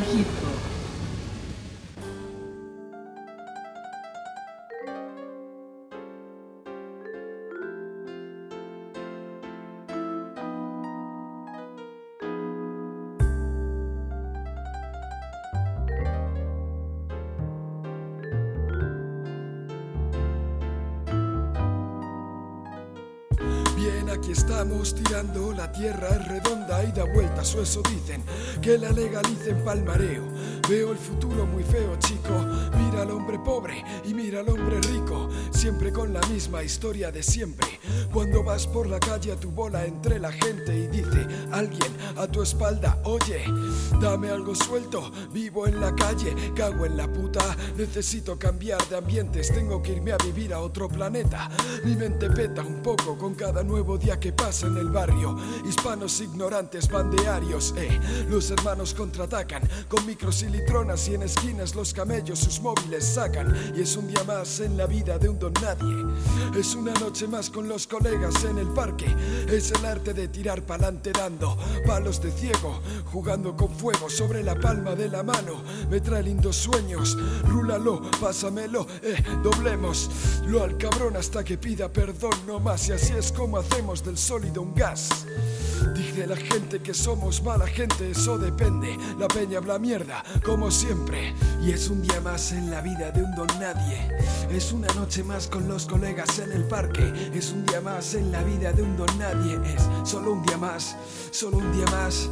pesado del la tierra es redonda y da vueltas, o eso dicen, que la legalicen pa'l mareo. Veo el futuro muy feo, chico, mira al hombre pobre y mira al hombre rico, siempre con la misma historia de siempre. Cuando vas por la calle a tu bola entre la gente y dice alguien a tu espalda, oye, dame algo suelto, vivo en la calle, cago en la puta, necesito cambiar de ambientes, tengo que irme a vivir a otro planeta. Mi mente peta un poco con cada nuevo día que pasa en el barrio. Hispanos ignorantes, bandearios, eh. Los hermanos contraatacan con micros y litronas y en esquinas los camellos sus móviles sacan. Y es un día más en la vida de un don nadie. Es una noche más con los colegas en el parque. Es el arte de tirar pa'lante dando palos de ciego, jugando con fuego sobre la palma de la mano. Me trae lindos sueños, rúlalo, pásamelo, eh, doblemos. Lo al cabrón hasta que pida perdón no más y así es como hacemos del sólido un gas. Dice la gente que somos mala gente, eso depende. La peña habla mierda, como siempre. Y es un día más en la vida de un don nadie. Es una noche más con los colegas en el parque. Es un día más en la vida de un don nadie. Es solo un día más, solo un día más.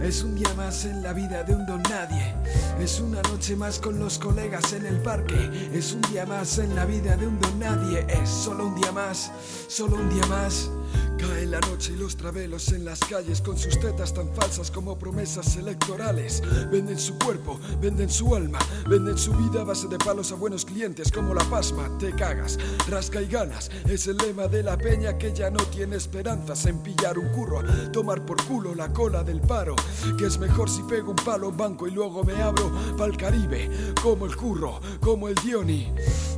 Es un día más en la vida de un don nadie. Es una noche más con los colegas en el parque. Es un día más en la vida de un don nadie. Es solo un día más, solo un día más. Cae la noche y los travelos en las calles con sus tetas tan falsas como promesas electorales. Venden su cuerpo, venden su alma, venden su vida a base de palos a buenos clientes como la pasma. Te cagas, rasca y ganas. Es el lema de la peña que ya no tiene esperanzas en pillar un curro, tomar por culo la cola del paro. Que es mejor si pego un palo un banco y luego me abro pa'l Caribe, como el curro, como el Dioni.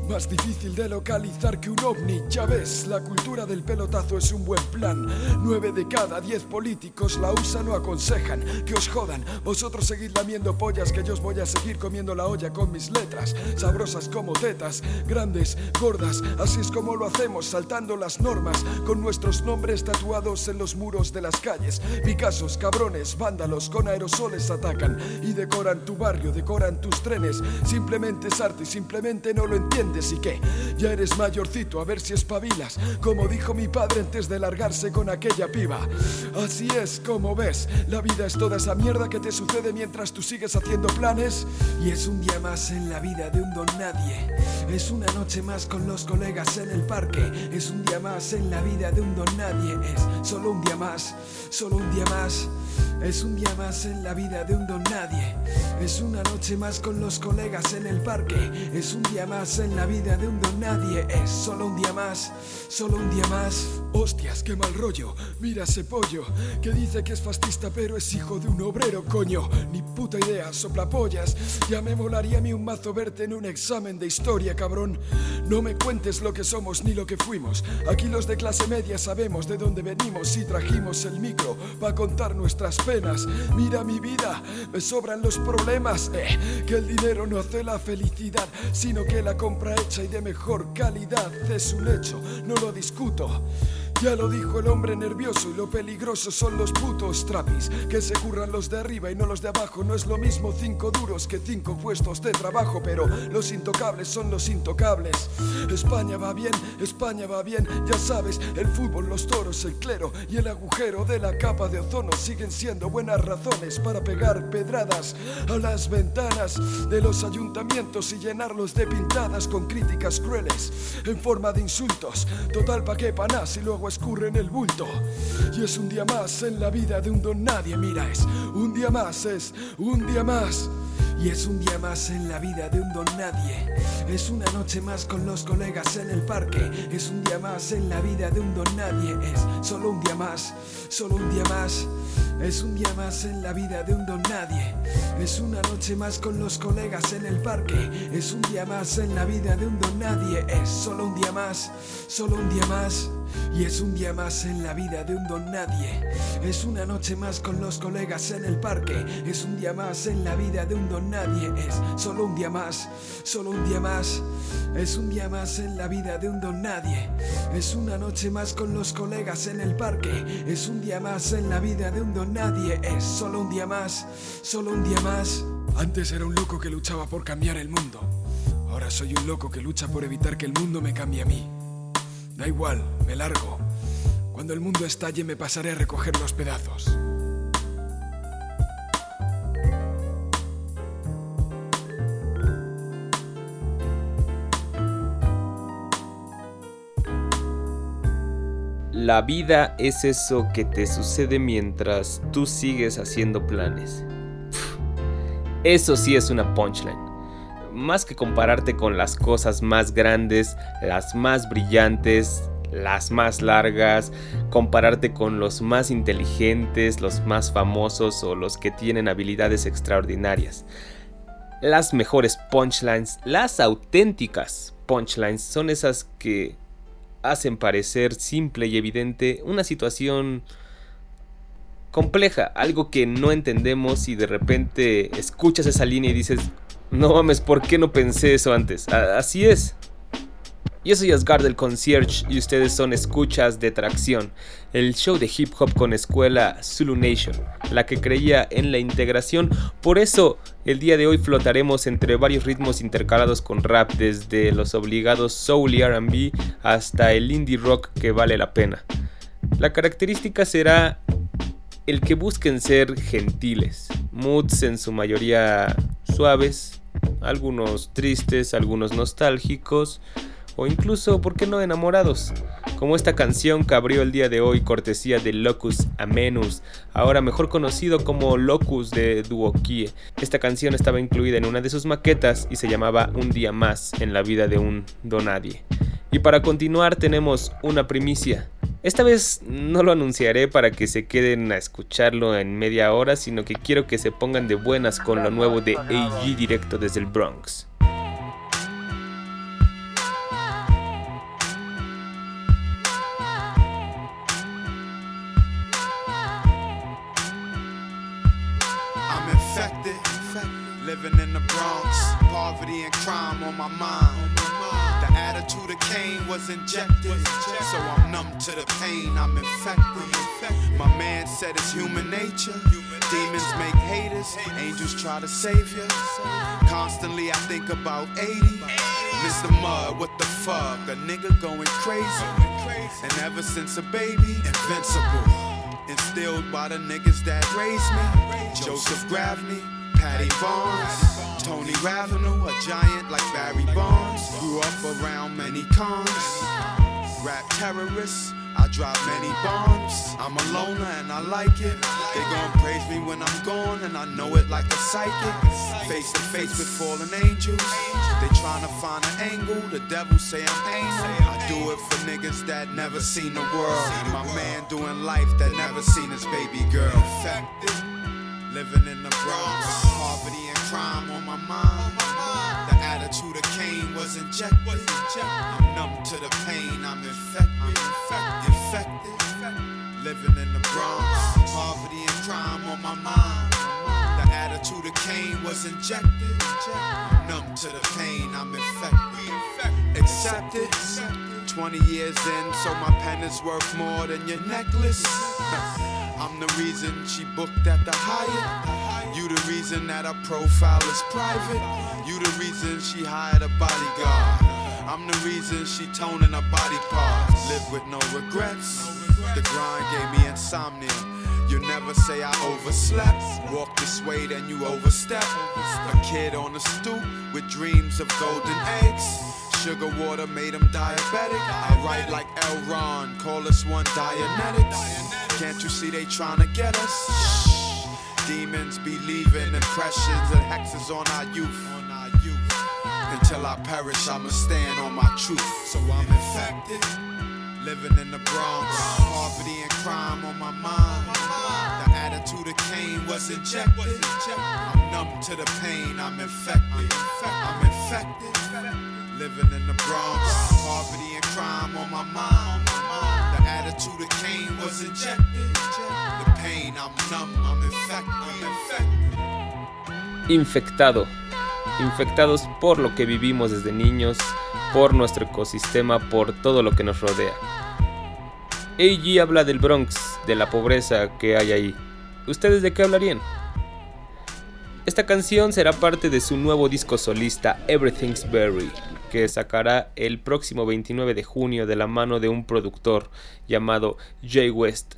Más difícil de localizar que un ovni, ya ves, la cultura del pelotazo es un buen plan. Nueve de cada diez políticos la usan o aconsejan que os jodan. Vosotros seguid lamiendo pollas que yo os voy a seguir comiendo la olla con mis letras, sabrosas como tetas, grandes, gordas. Así es como lo hacemos, saltando las normas, con nuestros nombres tatuados en los muros de las calles. Picassos, cabrones, vándalos con aerosoles atacan y decoran tu barrio, decoran tus trenes. Simplemente es arte y simplemente no lo entiendes. ¿Y qué? Ya eres mayorcito, a ver si espabilas. Como dijo mi padre antes de largarse con aquella piba. Así es como ves, la vida es toda esa mierda que te sucede mientras tú sigues haciendo planes. Y es un día más en la vida de un don nadie. Es una noche más con los colegas en el parque. Es un día más en la vida de un don nadie. Es solo un día más, solo un día más. Es un día más en la vida de un don nadie. Es una noche más con los colegas en el parque. Es un día más en la vida de un don nadie. Es solo un día más, solo un día más. Hostias, qué mal rollo. Mira ese pollo que dice que es fascista, pero es hijo de un obrero, coño. Ni puta idea, soplapollas. Ya me molaría a mí un mazo verte en un examen de historia, cabrón. No me cuentes lo que somos ni lo que fuimos. Aquí los de clase media sabemos de dónde venimos y trajimos el micro para contar nuestras penas. Mira mi vida, me sobran los problemas. Eh, que el dinero no hace la felicidad, sino que la compra hecha y de mejor calidad es un hecho, no lo discuto. Ya lo dijo el hombre nervioso y lo peligroso son los putos trapis que se curran los de arriba y no los de abajo. No es lo mismo cinco duros que cinco puestos de trabajo, pero los intocables son los intocables. España va bien, España va bien, ya sabes, el fútbol, los toros, el clero y el agujero de la capa de ozono siguen siendo buenas razones para pegar pedradas a las ventanas de los ayuntamientos y llenarlos de pintadas con críticas crueles en forma de insultos. Total pa' qué panás y luego escurre en el bulto. Y es un día más en la vida de un don nadie, mira, es un día más, es un día más. Y es un día más en la vida de un don nadie. Es una noche más con los colegas en el parque. Es un día más en la vida de un don nadie. Es solo un día más, solo un día más. Es un día más en la vida de un don nadie. Es una noche más con los colegas en el parque. Es un día más en la vida de un don nadie. Es solo un día más, solo un día más. Y es un día más en la vida de un don nadie. Es una noche más con los colegas en el parque. Es un día más en la vida de un don nadie. Es solo un día más, solo un día más. Es un día más en la vida de un don nadie. Es una noche más con los colegas en el parque. Es un día más en la vida de un don nadie. Es solo un día más, solo un día más. Antes era un loco que luchaba por cambiar el mundo. Ahora soy un loco que lucha por evitar que el mundo me cambie a mí. Da igual, me largo. Cuando el mundo estalle me pasaré a recoger los pedazos. La vida es eso que te sucede mientras tú sigues haciendo planes. Eso sí es una punchline más que compararte con las cosas más grandes, las más brillantes, las más largas, compararte con los más inteligentes, los más famosos o los que tienen habilidades extraordinarias. Las mejores punchlines, las auténticas punchlines, son esas que hacen parecer simple y evidente una situación compleja, algo que no entendemos y de repente escuchas esa línea y dices, no mames, ¿por qué no pensé eso antes? así es. Yo soy Asgard del Concierge y ustedes son Escuchas de Tracción, el show de hip hop con escuela Zulu Nation, la que creía en la integración. Por eso, el día de hoy flotaremos entre varios ritmos intercalados con rap, desde los obligados soul y RB hasta el indie rock que vale la pena. La característica será el que busquen ser gentiles, moods en su mayoría suaves, algunos tristes, algunos nostálgicos o incluso, ¿por qué no enamorados? Como esta canción que abrió el día de hoy cortesía de Locus Amenus, ahora mejor conocido como Locus de Duokie. Esta canción estaba incluida en una de sus maquetas y se llamaba Un día más en la vida de un donadie. Y para continuar tenemos una primicia. Esta vez no lo anunciaré para que se queden a escucharlo en media hora, sino que quiero que se pongan de buenas con lo nuevo de AG directo desde el Bronx. Was injected. So I'm numb to the pain, I'm infected. My man said it's human nature. Demons make haters, angels try to save you. Constantly I think about 80. Mr. Mud, what the fuck? A nigga going crazy. And ever since a baby, invincible. Instilled by the niggas that raised me. Joseph Gravney, Patty Barnes. Tony Ravenel, a giant like Barry Bonds. Grew up around many cons. Rap terrorists, I drop many bombs. I'm a loner and I like it. They gon' praise me when I'm gone, and I know it like a psychic. Face to face with fallen angels. They tryna find an angle. The devil say I'm anal. I do it for niggas that never seen the world. My man doing life that never seen his baby girl. Infected. Living in the Bronx, crime on my mind. The attitude of Cain was injected. I'm numb to the pain, I'm infected. Infected. Living in the Bronx, poverty and crime on my mind. The attitude of Cain was injected. I'm numb to the pain, I'm infected. Accepted. 20 years in, so my pen is worth more than your necklace. I'm the reason she booked at the Hyatt. You the reason that her profile is private. You the reason she hired a bodyguard. I'm the reason she toning her body parts. Live with no regrets. The grind gave me insomnia. You never say I overslept. Walk this way, then you overstep. A kid on the stoop with dreams of golden eggs. Sugar water made him diabetic. I write like L. Ron, call us one Dianetics. Can't you see they trying to get us? Demons be leaving impressions and hexes on our youth. Until I perish, I'ma stand on my truth. So I'm infected, living in the Bronx. Poverty and crime on my mind. The attitude of Cain was injected. I'm numb to the pain, I'm infected. I'm infected living in the Bronx. Poverty and crime on my mind. the attitude of Cain was injected. Infectado. Infectados por lo que vivimos desde niños, por nuestro ecosistema, por todo lo que nos rodea. AG habla del Bronx, de la pobreza que hay ahí. ¿Ustedes de qué hablarían? Esta canción será parte de su nuevo disco solista Everything's Berry, que sacará el próximo 29 de junio de la mano de un productor llamado Jay West.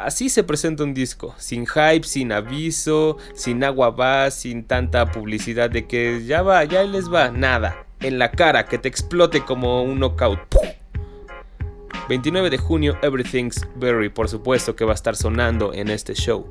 Así se presenta un disco, sin hype, sin aviso, sin agua va, sin tanta publicidad de que ya va, ya les va, nada, en la cara, que te explote como un knockout. 29 de junio, Everything's Berry, por supuesto que va a estar sonando en este show.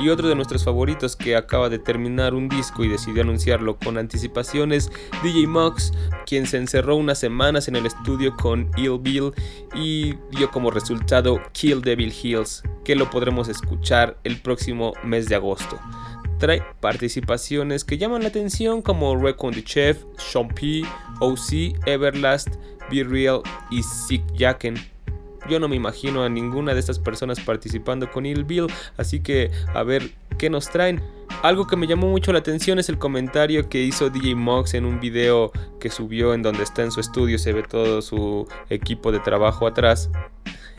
Y otro de nuestros favoritos que acaba de terminar un disco y decidió anunciarlo con anticipaciones, DJ Mox, quien se encerró unas semanas en el estudio con Ill Bill y dio como resultado Kill Devil Hills, que lo podremos escuchar el próximo mes de agosto. Trae participaciones que llaman la atención como Recon the Chef, Sean P, OC, Everlast, Be Real y Sick Jacken. Yo no me imagino a ninguna de estas personas participando con Il Bill, así que a ver qué nos traen. Algo que me llamó mucho la atención es el comentario que hizo DJ Mox en un video que subió en donde está en su estudio, se ve todo su equipo de trabajo atrás.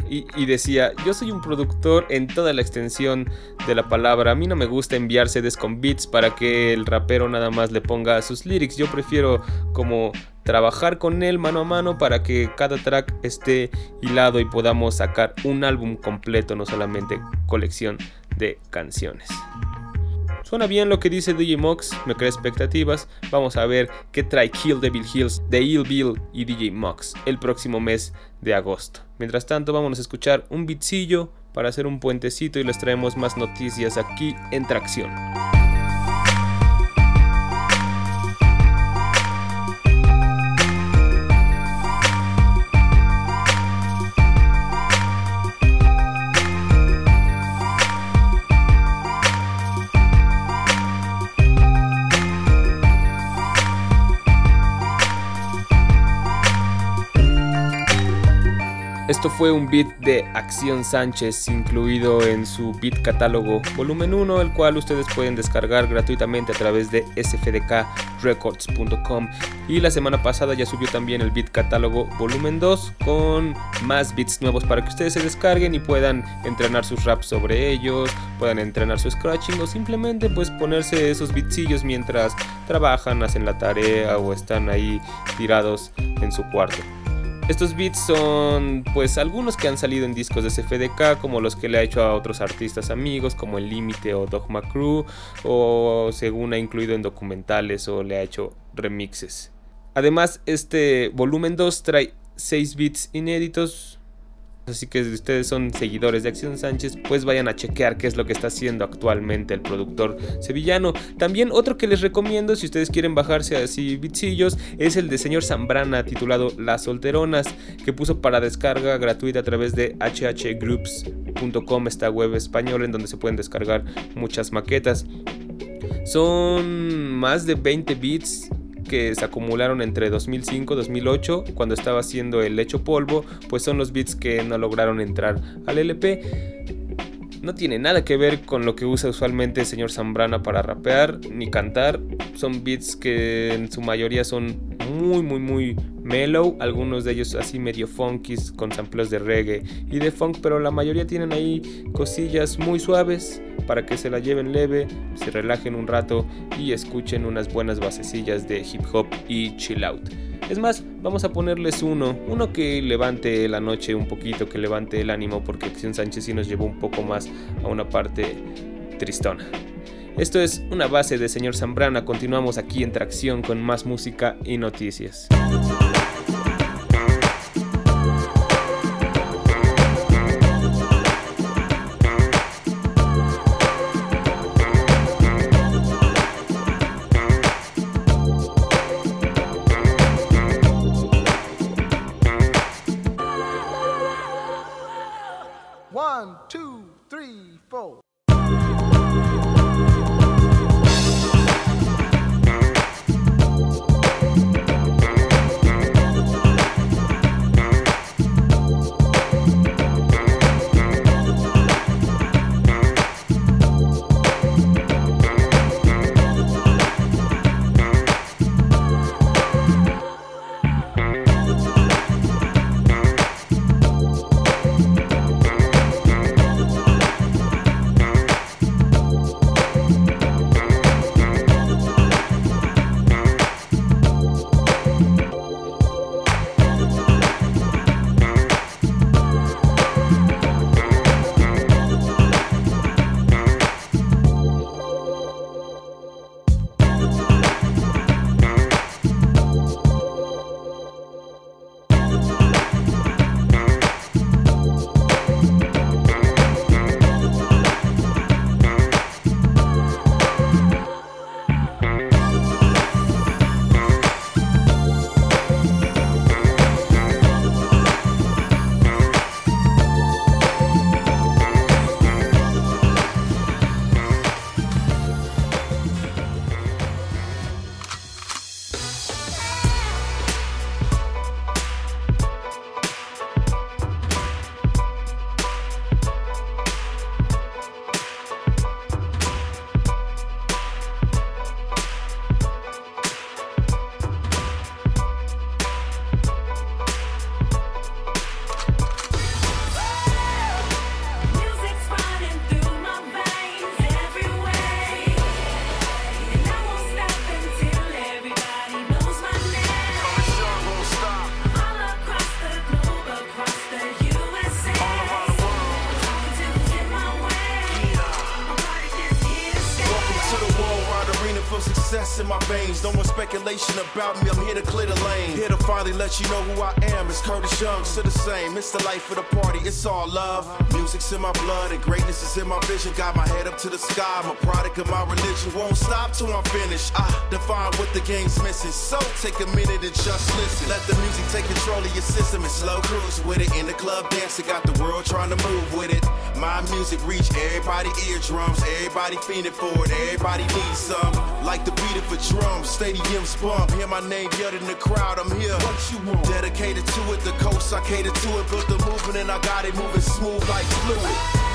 Y, decía, yo soy un productor en toda la extensión de la palabra. A mí no me gusta enviar CDs con beats para que el rapero nada más le ponga sus lyrics. Yo prefiero como trabajar con él mano a mano para que cada track esté hilado y podamos sacar un álbum completo, no solamente colección de canciones. Suena bien lo que dice DJ Mox, me crea expectativas. Vamos a ver qué trae Kill Devil Hills de Ill Bill y DJ Mox el próximo mes de agosto. Mientras tanto, vamos a escuchar un bitcillo para hacer un puentecito y les traemos más noticias aquí en Tracción. Esto fue un beat de Acción Sánchez incluido en su beat catálogo volumen 1, el cual ustedes pueden descargar gratuitamente a través de sfdkrecords.com. Y la semana pasada ya subió también el beat catálogo volumen 2 con más beats nuevos para que ustedes se descarguen y puedan entrenar sus raps sobre ellos, puedan entrenar su scratching o simplemente pues ponerse esos beatsillos mientras trabajan, hacen la tarea o están ahí tirados en su cuarto. Estos beats son pues algunos que han salido en discos de CFDK, como los que le ha hecho a otros artistas amigos, como El Límite o Dogma Crew, o según ha incluido en documentales o le ha hecho remixes. Además, este volumen 2 trae 6 beats inéditos, Así que si ustedes son seguidores de Acción Sánchez, pues vayan a chequear qué es lo que está haciendo actualmente el productor sevillano. También otro que les recomiendo, si ustedes quieren bajarse así bitsillos, es el de señor Zambrana titulado Las Solteronas, que puso para descarga gratuita a través de hhgroups.com, esta web española en donde se pueden descargar muchas maquetas. Son más de 20 bits que se acumularon entre 2005 y 2008 cuando estaba haciendo el hecho polvo, pues son los beats que no lograron entrar al LP. No tiene nada que ver con lo que usa usualmente el señor Zambrana para rapear ni cantar. Son beats que en su mayoría son muy muy muy mellow, algunos de ellos así medio funky con samples de reggae y de funk, pero la mayoría tienen ahí cosillas muy suaves para que se la lleven leve, se relajen un rato y escuchen unas buenas basecillas de hip hop y chill out. Es más, vamos a ponerles uno, uno que levante la noche un poquito, que levante el ánimo, porque Acción Sánchez sí nos llevó un poco más a una parte tristona. Esto es una base de señor Zambrana, continuamos aquí en Tracción con más música y noticias. It's the life of the party, it's all love. Music's in my blood and greatness in my vision. Got my head up to the sky, I'm a product of my religion. Won't stop till I'm finished. I define what the game's missing. So take a minute and just listen. Let the music take control of your system and slow cruise with it. In the club dancing, got the world trying to move with it. My music reach everybody eardrums, everybody feeling for it, everybody needs some. Like the beat of a drum, stadiums bump. Hear my name yelled in the crowd, I'm here. What you want? Dedicated to it, the coast I cater to it. Built the movement and I got it moving smooth like fluid.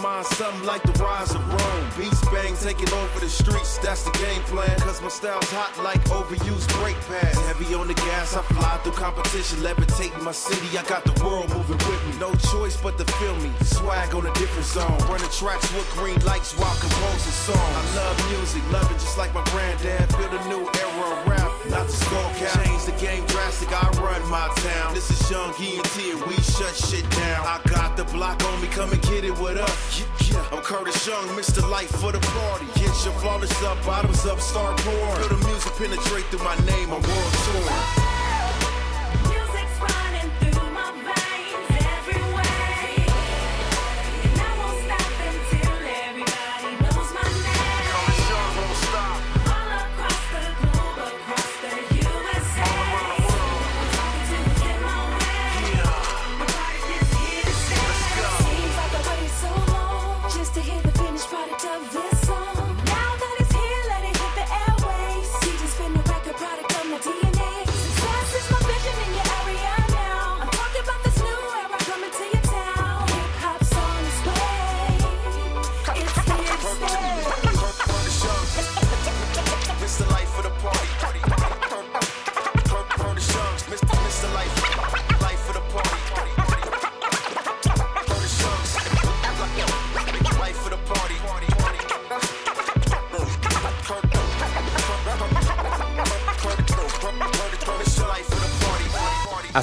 Something like the rise of Rome. Beats bang, taking over the streets, that's the game plan. Cause my style's hot like overused brake pads. Heavy on the gas, I fly through competition, levitating my city. I got the world moving with me. No choice but to feel me. Swag on a different zone. Running tracks with green lights while composing songs. I love music, love it just like my granddad. Feel the new era of rap, not the skull cap. Change the game drastic, I run my town. This is Young E&T and we shut shit down. I got the block on me, come and get it with us. Yeah, I'm Curtis Young, Mr. Life for the party. Get your flawless up, bottoms up, start pouring. Feel the music penetrate through my name, I'm world touring.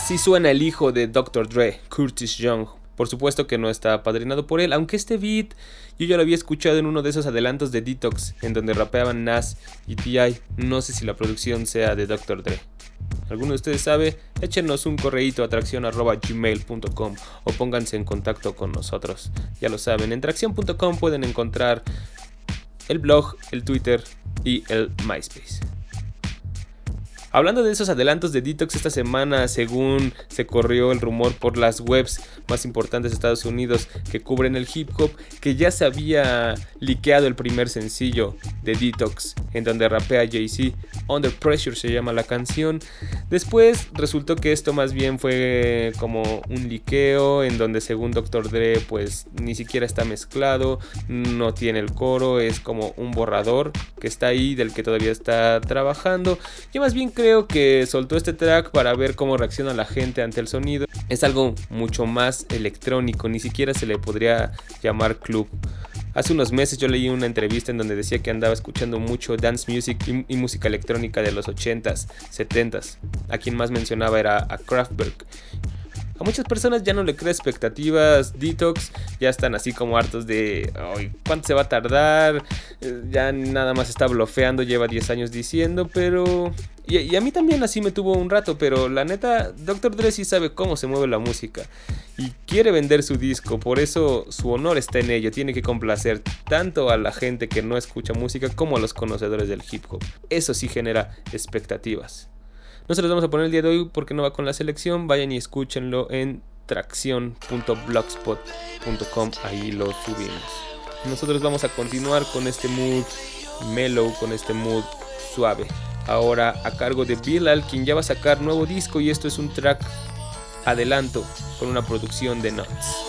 Así suena el hijo de Dr. Dre, Curtis Young. Por supuesto que no está apadrinado por él, aunque este beat yo ya lo había escuchado en uno de esos adelantos de Detox, en donde rapeaban Nas y T.I. No sé si la producción sea de Dr. Dre. ¿Alguno de ustedes sabe? Échenos un correíto a tracción.gmail.com o pónganse en contacto con nosotros. Ya lo saben, en tracción.com pueden encontrar el blog, el Twitter y el MySpace. Hablando de esos adelantos de Detox esta semana, según se corrió el rumor por las webs más importantes de Estados Unidos que cubren el hip hop, que ya se había liqueado el primer sencillo de Detox, en donde rapea Jay-Z, Under Pressure se llama la canción. Después resultó que esto más bien fue como un liqueo, en donde según Dr. Dre, pues ni siquiera está mezclado, no tiene el coro, es como un borrador que está ahí, del que todavía está trabajando. Yo más bien creo que soltó este track para ver cómo reacciona la gente ante el sonido. Es algo mucho más electrónico, ni siquiera se le podría llamar club. Hace unos meses yo leí una entrevista en donde decía que andaba escuchando mucho dance music y, música electrónica de los 80s, 70s. A quien más mencionaba era a Kraftwerk. A muchas personas ya no le cree expectativas. Detox ya están así como hartos de cuánto se va a tardar. Eh, ya nada más está blofeando, lleva 10 años diciendo, pero. Y, a mí también así me tuvo un rato, pero la neta, Dr. Dre sí sabe cómo se mueve la música. Y quiere vender su disco, por eso su honor está en ello. Tiene que complacer tanto a la gente que no escucha música como a los conocedores del hip hop. Eso sí genera expectativas. No se los vamos a poner el día de hoy porque no va con la selección. Vayan y escúchenlo en tracción.blogspot.com. Ahí lo subimos. Nosotros vamos a continuar con este mood mellow, con este mood suave. Ahora a cargo de Bilal, quien ya va a sacar nuevo disco y esto es un track adelanto con una producción de Nuts.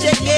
cheque.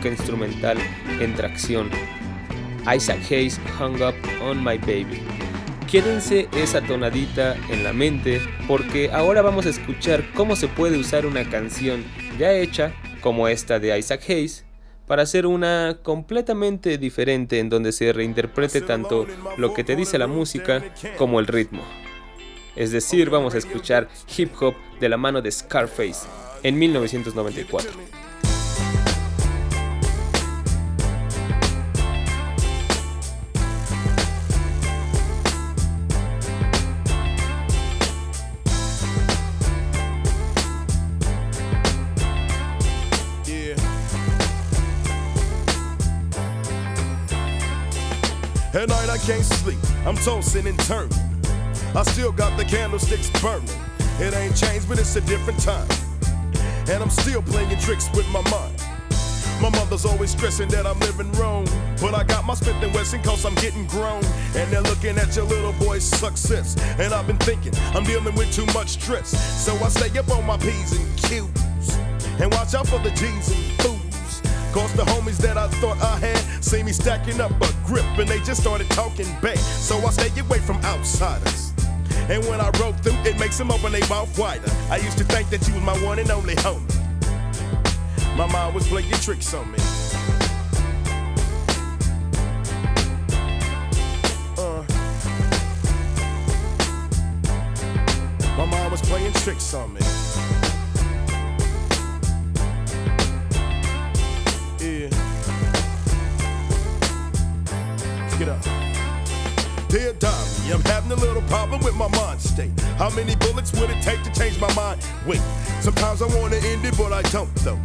Música instrumental en tracción. Isaac Hayes Hung Up on My Baby. Quédense esa tonadita en la mente porque ahora vamos a escuchar cómo se puede usar una canción ya hecha, como esta de Isaac Hayes, para hacer una completamente diferente en donde se reinterprete tanto lo que te dice la música como el ritmo. Es decir, vamos a escuchar hip hop de la mano de Scarface en 1994. Can't sleep, I'm tossing and turning. I still got the candlesticks burning. It ain't changed, but it's a different time. And I'm still playing tricks with my mind. My mother's always stressing that I'm living wrong. But I got my Smith and Wesson cause I'm getting grown. And they're looking at your little boy's success. And I've been thinking I'm dealing with too much stress. So I stay up on my P's and Q's. And watch out for the G's and fools. Cause the homies that I thought I had see me stacking up a grip and they just started talking back. So I stay away from outsiders. And when I broke through, it makes them open their mouth wider. I used to think that you was my one and only homie. My mind was playing tricks on me. Uh. My mind was playing tricks on me. A little problem with my mind state. How many bullets would it take to change my mind? Wait, sometimes I wanna end it, but I don't though.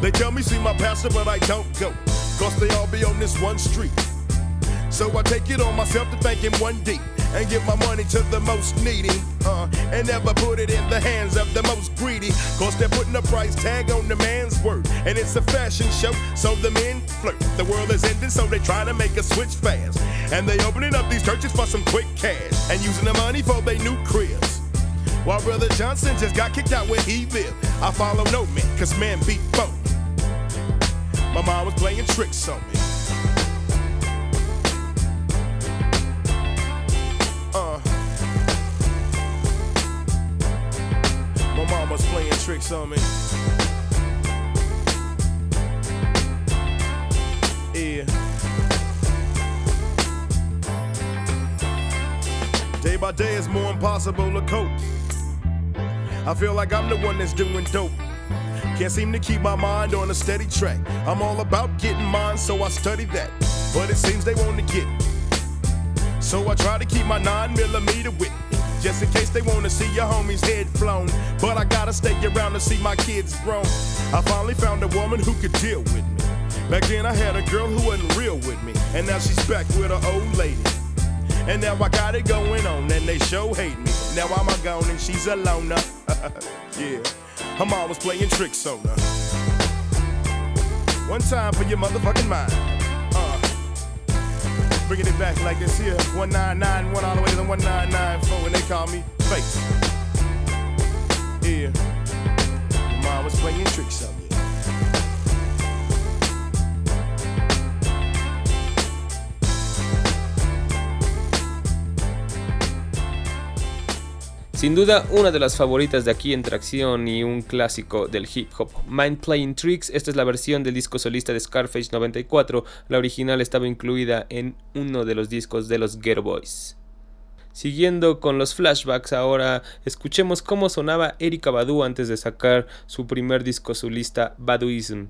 They tell me see my pastor, but I don't go. Cause they all be on this one street. So I take it on myself to thank him one deep and give my money to the most needy. Uh, and never put it in the hands of the most greedy. Cause they're putting a price tag on the man's word. And it's a fashion show, so the men flirt. The world is ending, so they try to make a switch fast. And they opening up these churches for some quick cash. And using the money for their new cribs. While Brother Johnson just got kicked out where he lived. I follow no man, cause man beat phone. My mom was playing tricks on me. Uh. My mom was playing tricks on me. By day it's more impossible to cope. I feel like I'm the one that's doing dope. Can't seem to keep my mind on a steady track. I'm all about getting mine, so I study that. But it seems they want to get. So I try to keep my 9 millimeter with me. Just in case they wanna see your homie's head flown. But I gotta stay around to see my kids grown. I finally found a woman who could deal with me. Back then I had a girl who wasn't real with me. And now she's back with her old lady. And now I got it going on, and they show hate me. Now I'm a gone and she's a loner. yeah, her mom was playing tricks on her. One time for your motherfucking mind. Uh, bringing it back like this here 1991 all the way to the 1994, and they call me Face. Yeah, mom was playing tricks on me. Sin duda, una de las favoritas de aquí en tracción y un clásico del hip hop. Mind Playing Tricks, esta es la versión del disco solista de Scarface 94, la original estaba incluida en uno de los discos de los Get Boys. Siguiendo con los flashbacks, ahora escuchemos cómo sonaba Erika Badu antes de sacar su primer disco solista Baduism.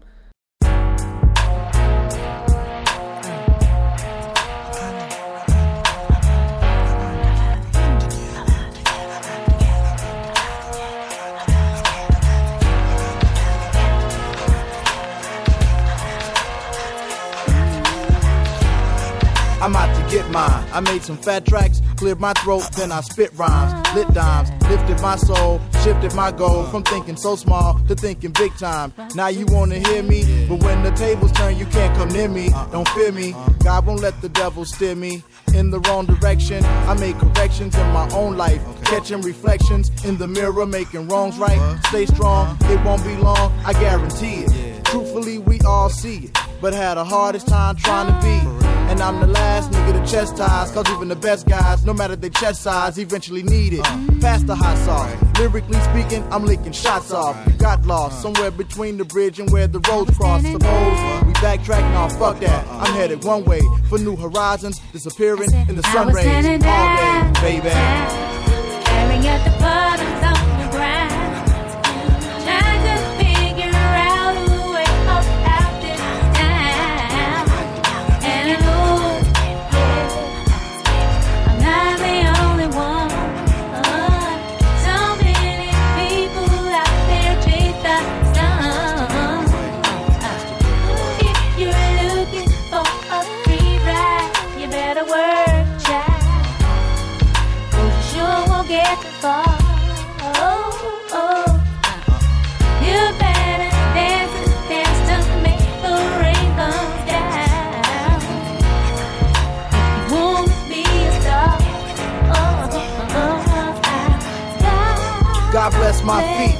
I made some fat tracks, cleared my throat, then I spit rhymes, lit dimes, lifted my soul, shifted my goal from thinking so small to thinking big time. Now you wanna hear me, but when the tables turn, you can't come near me. Don't fear me, God won't let the devil steer me in the wrong direction. I made corrections in my own life, catching reflections in the mirror, making wrongs right. Stay strong, it won't be long, I guarantee it. Truthfully, we all see it, but had the hardest time trying to be. And I'm the last nigga to chastise, cause even the best guys, no matter their chest size, eventually need it. Past the hot sauce. Lyrically speaking, I'm licking shots off. You got lost somewhere between the bridge and where the roads cross. Suppose we backtrack, nah, fuck that. I'm headed one way for new horizons, disappearing in the sun rays all day, baby. Staring at the bottoms My feet.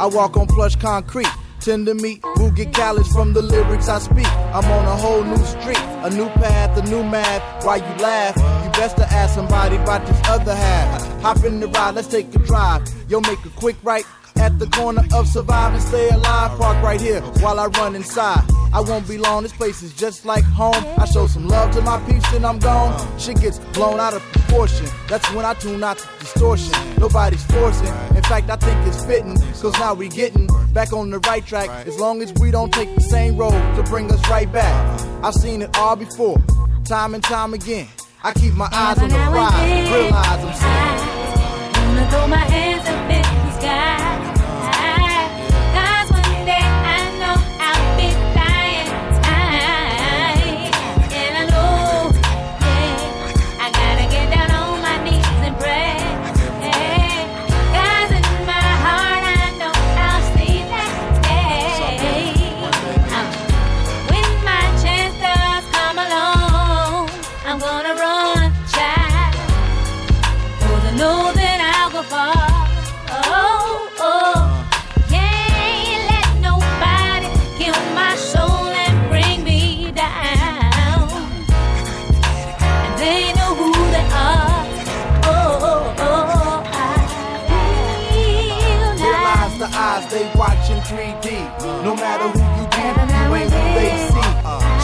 I walk on plush concrete. Tend to meet get college from the lyrics I speak. I'm on a whole new street, a new path, a new math. Why you laugh? You best to ask somebody about this other half. Hop in the ride, let's take a drive. Yo, make a quick right at the corner of survive and stay alive. Park right here while I run inside. I won't be long, this place is just like home. I show some love to my peeps and I'm gone. Shit gets blown out of proportion. That's when I tune out the distortion. Nobody's forcing. In fact, I think it's fitting. Cause now we getting back on the right track. As long as we don't take the same road to bring us right back. I've seen it all before, time and time again. I keep my eyes on the prize, realize I'm saying. Wanna throw my hands up in the sky.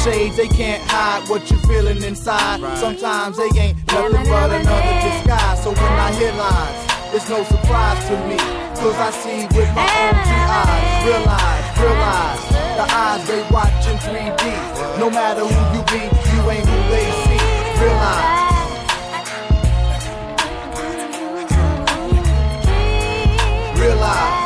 Shades they can't hide what you're feeling inside. Sometimes they ain't nothing but another disguise. So when I hear lies, it's no surprise to me. Cause I see with my own two eyes. Realize, realize the eyes they watch in 3D. No matter who you be, you ain't who they see. Realize. Realize. Realize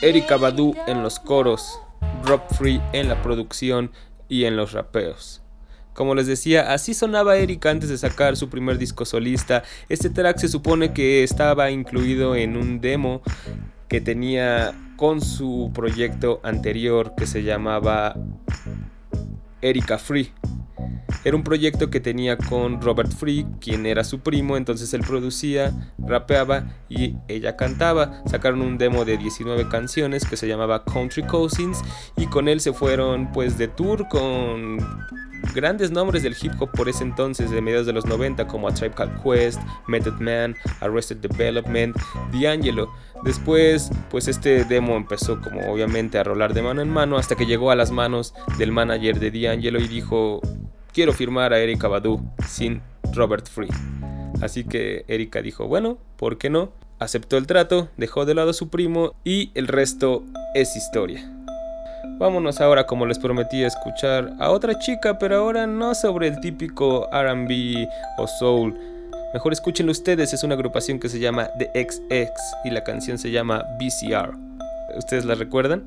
Erika Badu en los coros, Drop Free en la producción y en los rapeos. Como les decía, así sonaba Erika antes de sacar su primer disco solista. Este track se supone que estaba incluido en un demo que tenía con su proyecto anterior que se llamaba Erika Free. Era un proyecto que tenía con Robert Free, quien era su primo, entonces él producía, rapeaba y ella cantaba. Sacaron un demo de 19 canciones que se llamaba Country Cousins y con él se fueron pues de tour con grandes nombres del hip hop por ese entonces, de mediados de los 90, como A Tribe Called Quest, Method Man, Arrested Development, D'Angelo. Después, pues este demo empezó como obviamente a rolar de mano en mano hasta que llegó a las manos del manager de D'Angelo y dijo, quiero firmar a Erika Badu sin Robert Free. Así que Erika dijo, bueno, ¿por qué no? Aceptó el trato, dejó de lado a su primo y el resto es historia. Vámonos ahora, como les prometí, a escuchar a otra chica, pero ahora no sobre el típico RB o soul. Mejor escúchenlo ustedes, es una agrupación que se llama The XX y la canción se llama BCR. ¿Ustedes la recuerdan?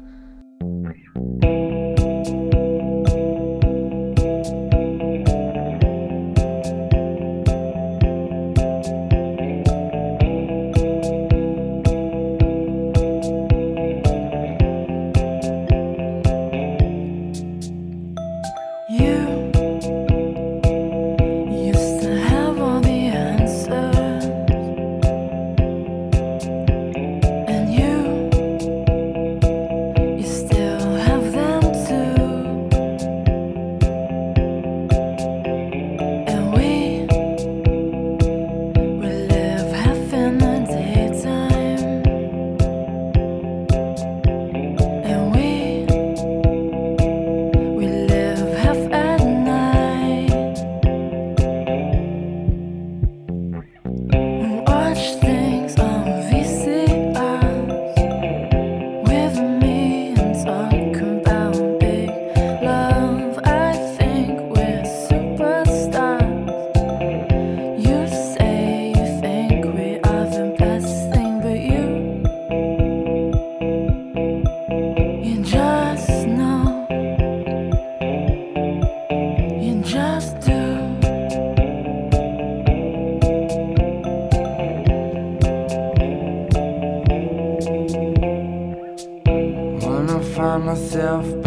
myself.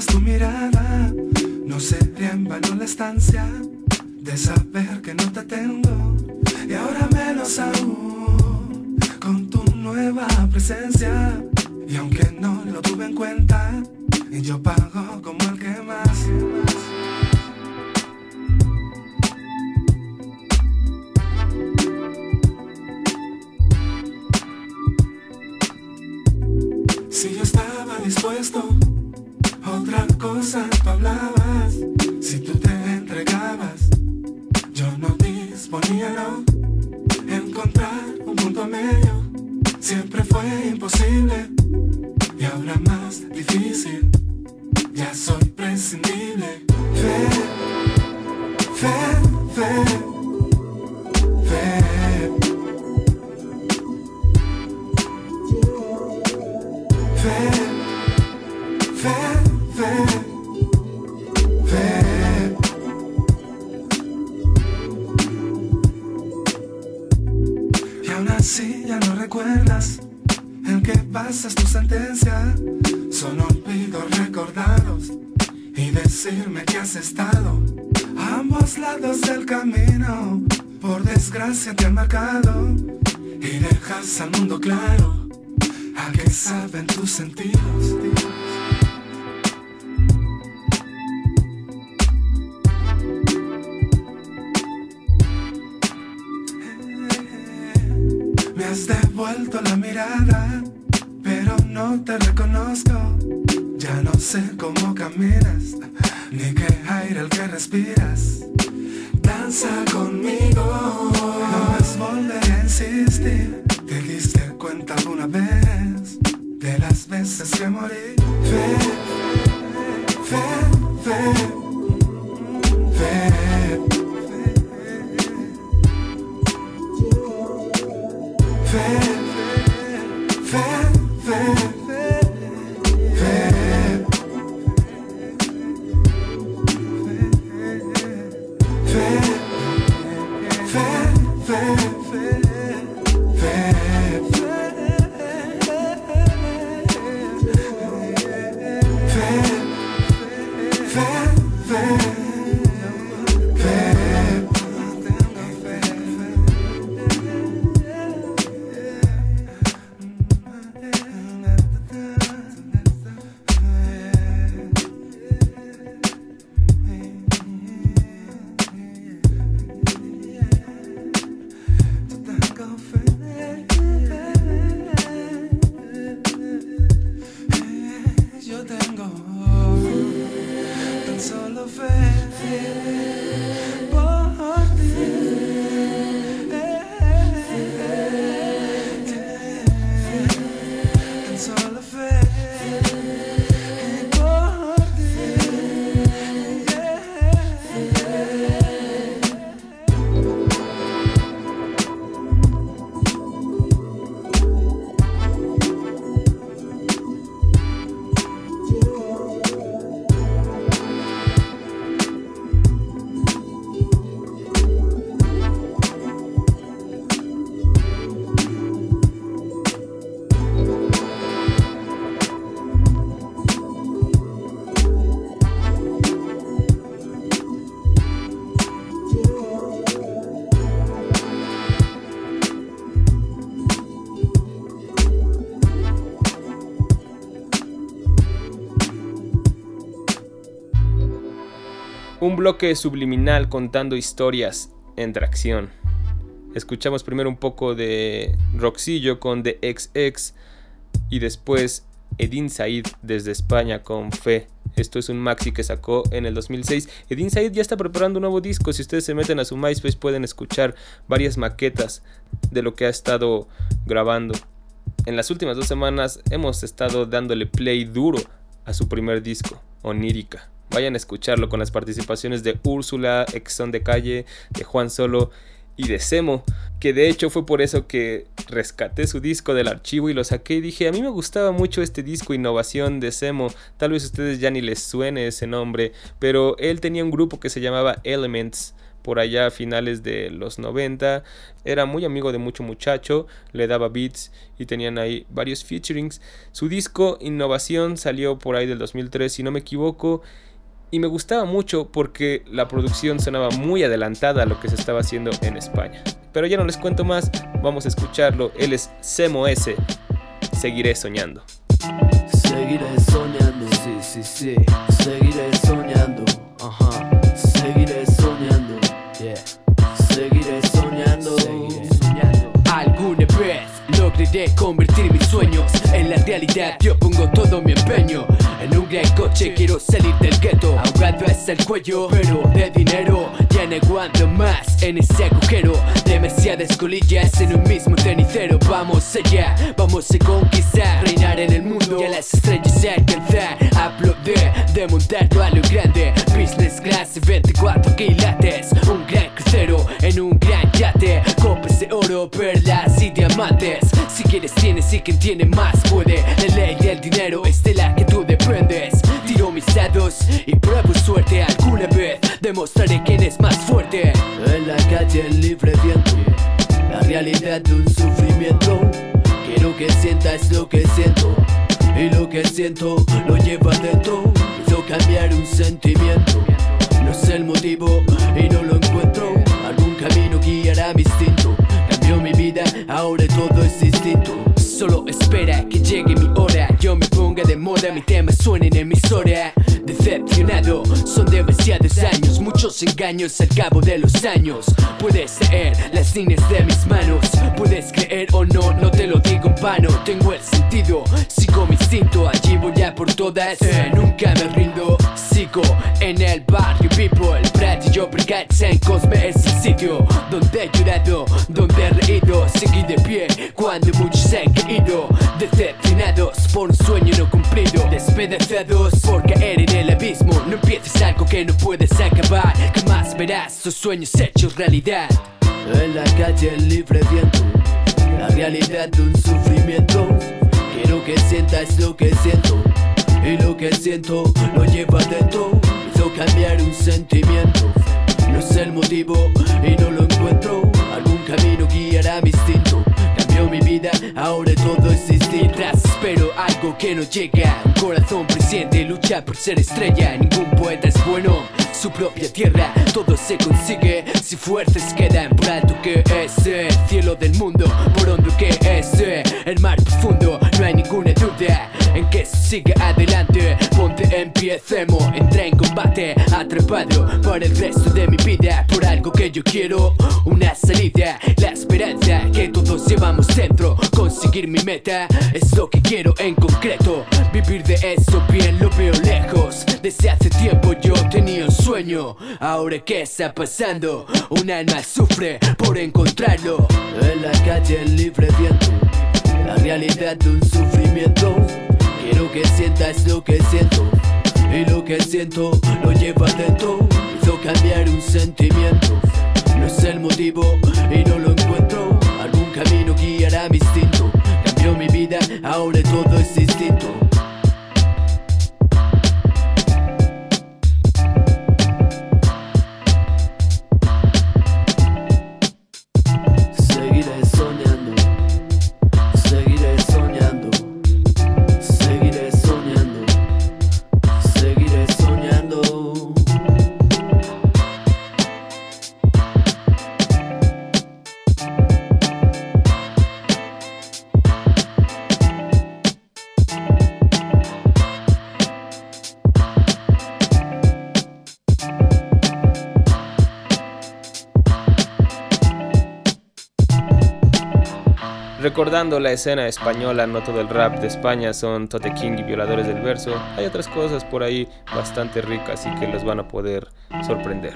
tu mirada, no sería en vano la estancia de saber que no te tengo. Y ahora menos aún con tu nueva presencia. Y aunque no lo tuve en cuenta y yo pago como el que más mirada, pero no te reconozco. Ya no sé cómo caminas, ni qué aire el que respiras. Danza conmigo, no es volver a insistir. ¿Te diste cuenta alguna vez de las veces que morí? Fe, fe, fe, fe. Bloque subliminal contando historias en tracción. Escuchamos primero un poco de Roxillo con The XX y después Edin Said desde España con Fe. Esto es un maxi que sacó en el 2006. Edin Said ya está preparando un nuevo disco. Si ustedes se meten a su MySpace pueden escuchar varias maquetas de lo que ha estado grabando. En las últimas dos semanas hemos estado dándole play duro a su primer disco, Onírica. Vayan a escucharlo con las participaciones de Úrsula, Exxon de Calle, de Juan Solo y de Semo, que de hecho fue por eso que rescaté su disco del archivo y lo saqué y dije, a mí me gustaba mucho este disco Innovación de Semo, tal vez a ustedes ya ni les suene ese nombre, pero él tenía un grupo que se llamaba Elements, por allá a finales de los 90. Era muy amigo de mucho muchacho, le daba beats y tenían ahí varios featurings. Su disco Innovación salió por ahí del 2003, si no me equivoco. Y me gustaba mucho porque la producción sonaba muy adelantada a lo que se estaba haciendo en España. Pero ya no les cuento más, vamos a escucharlo. Él es Semo S. Seguiré soñando. Seguiré soñando, sí, sí, sí. Seguiré soñando, ajá. Seguiré soñando, yeah. Seguiré soñando, seguiré soñando. Alguna vez lograré convertir mis sueños en la realidad. Yo pongo todo mi empeño. En un gran coche quiero salir el cuello, pero de dinero. Ya no aguanto más en ese agujero. Demasiadas colillas en un mismo cenicero. Vamos allá, vamos a conquistar. Reinar en el mundo y a las estrellas alcanzar. Aplaudir, de montarlo a lo grande. Business class, 24 quilates. Un gran crucero en un gran yate. Copas de oro, perlas y diamantes. Si quieres, tienes y quien tiene más puede. La y pruebo suerte alguna vez. Demostraré quién es más fuerte. En la calle el libre viento, la realidad de un sufrimiento. Quiero que sientas lo que siento, y lo que siento lo llevo adentro. Hizo cambiar un sentimiento, no sé el motivo de mi tema suena en emisora. Decepcionado, son demasiados años, muchos engaños al cabo de los años. Puedes leer las líneas de mis manos, puedes creer o no, no te lo digo en vano. Tengo el sentido, sigo mi instinto, allí voy a por todas. Eh, nunca me rindo, sigo en el barrio platillo brigada en Cosme es el sitio donde he llorado, donde he reído. Seguí de pie despedazados por caer en el abismo. No empieces algo que no puedes acabar, jamás verás tus sueños hechos realidad. En la calle el libre viento, la realidad de un sufrimiento. Quiero que sientas lo que siento, y lo que siento lo llevo adentro. Hizo cambiar un sentimiento, no sé el motivo y no lo encuentro. Algún camino guiará mi instinto. Cambió mi vida, ahora todo es distinto. Algo que no llega. Un corazón presente lucha por ser estrella. Ningún poeta es bueno. Su propia tierra, todo se consigue si fuerzas quedan por alto que ese cielo del mundo, por hondo que ese el mar profundo. No hay ninguna duda en que siga adelante. Ponte, empiecemos, entré en combate, atrapado por el resto de mi vida. Por algo que yo quiero, una salida, la esperanza que todos llevamos dentro. Conseguir mi meta es lo que quiero en concreto. Vivir de eso bien lo veo lejos. Desde hace tiempo yo tenía un sueño. Ahora qué está pasando? Un alma sufre por encontrarlo. En la calle libre viento, la realidad de un sufrimiento. Quiero que sientas lo que siento. Y lo que siento lo llevo adentro. Hizo cambiar un sentimiento. No sé el motivo y no lo encuentro. Algún camino guiará mi instinto. Cambió mi vida, ahora todo es distinto. Recordando la escena española, no todo el rap de España son Tote King y Violadores del Verso. Hay otras cosas por ahí bastante ricas y que los van a poder sorprender.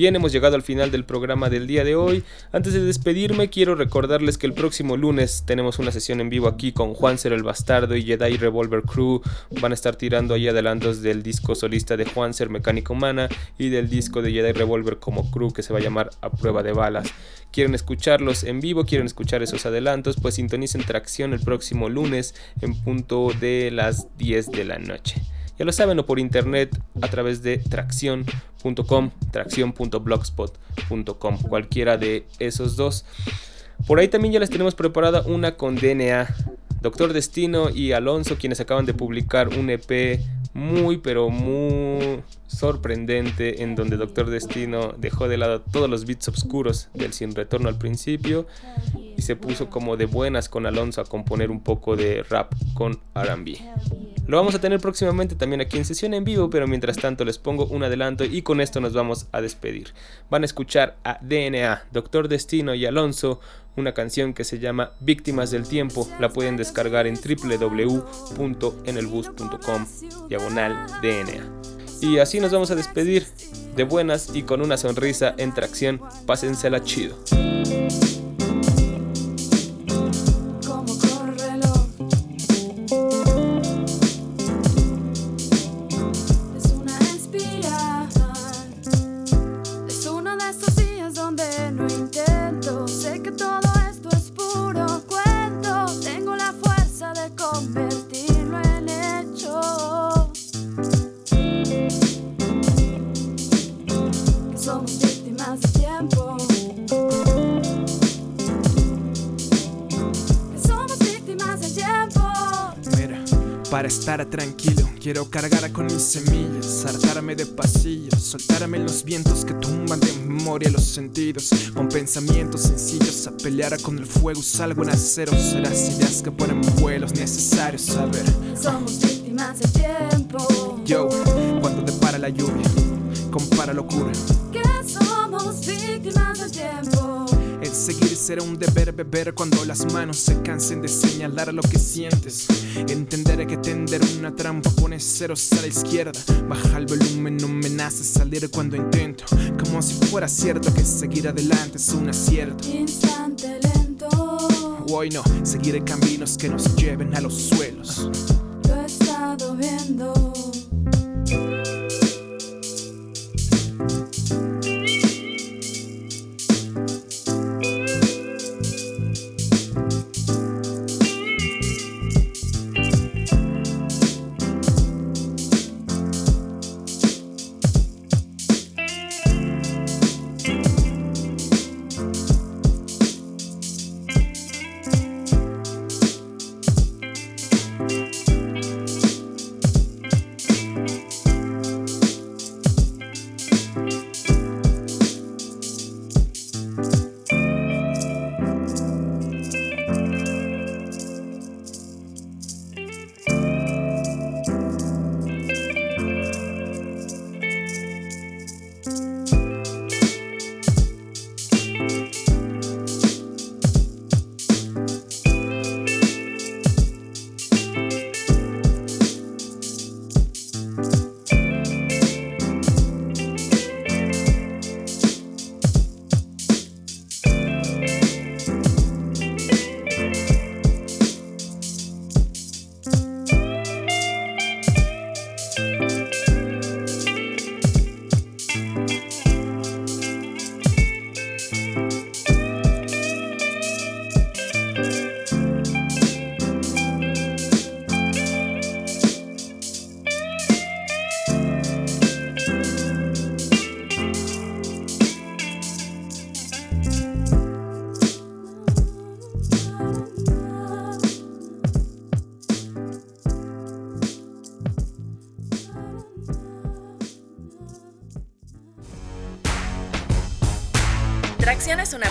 Bien, hemos llegado al final del programa del día de hoy. Antes de despedirme, quiero recordarles que el próximo lunes tenemos una sesión en vivo aquí con Juan Ser el Bastardo y Jedi Revolver Crew. Van a estar tirando ahí adelantos del disco solista de Juan Ser Mecánica Humana y del disco de Jedi Revolver como crew que se va a llamar A Prueba de Balas. Quieren escucharlos en vivo, quieren escuchar esos adelantos, pues sintonicen Tracción el próximo lunes en punto de las 10 de la noche. Ya lo saben, o por internet a través de tracción.com, tracción.blogspot.com, cualquiera de esos dos. Por ahí también ya les tenemos preparada una con DNA. Doctor Destino y Alonso, quienes acaban de publicar un EP muy, pero muy sorprendente, en donde Doctor Destino dejó de lado todos los beats oscuros del Sin Retorno al principio y se puso como de buenas con Alonso a componer un poco de rap con RB. Lo vamos a tener próximamente también aquí en sesión en vivo, pero mientras tanto les pongo un adelanto y con esto nos vamos a despedir. Van a escuchar a DNA, Doctor Destino y Alonso, una canción que se llama Víctimas del Tiempo. La pueden descargar en www.enelbus.com diagonal DNA. Y así nos vamos a despedir de buenas y con una sonrisa en tracción. Pásensela chido. Quiero cargar con mis semillas, hartarme de pasillos, soltarme en los vientos que tumban de memoria los sentidos. Con pensamientos sencillos a pelear con el fuego, salgo en acero. Serás ideas que ponen vuelos necesarios saber. Somos víctimas del tiempo. Yo, cuando depara la lluvia, compara locura. Que somos víctimas del tiempo. Será un deber beber cuando las manos se cansen de señalar lo que sientes. Entender que tender una trampa pone ceros a la izquierda. Baja el volumen, no me nace salir cuando intento. Como si fuera cierto que seguir adelante es un acierto. Instante lento. Hoy no, seguiré caminos que nos lleven a los suelos. Lo he estado viendo.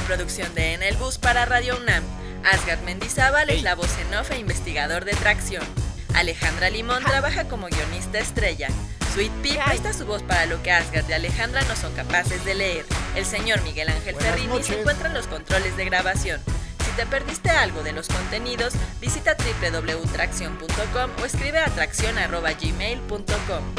Producción de En el Bus para Radio UNAM. Asgard Mendizábal es la voz en off e investigador de Tracción. Alejandra Limón trabaja como guionista estrella. Sweet Pea presta su voz para lo que Asgard y Alejandra no son capaces de leer. El señor Miguel Ángel Buenas Ferrini noches. se encuentra en los controles de grabación. Si te perdiste algo de los contenidos, visita www.tracción.com o escribe a tracción.gmail.com.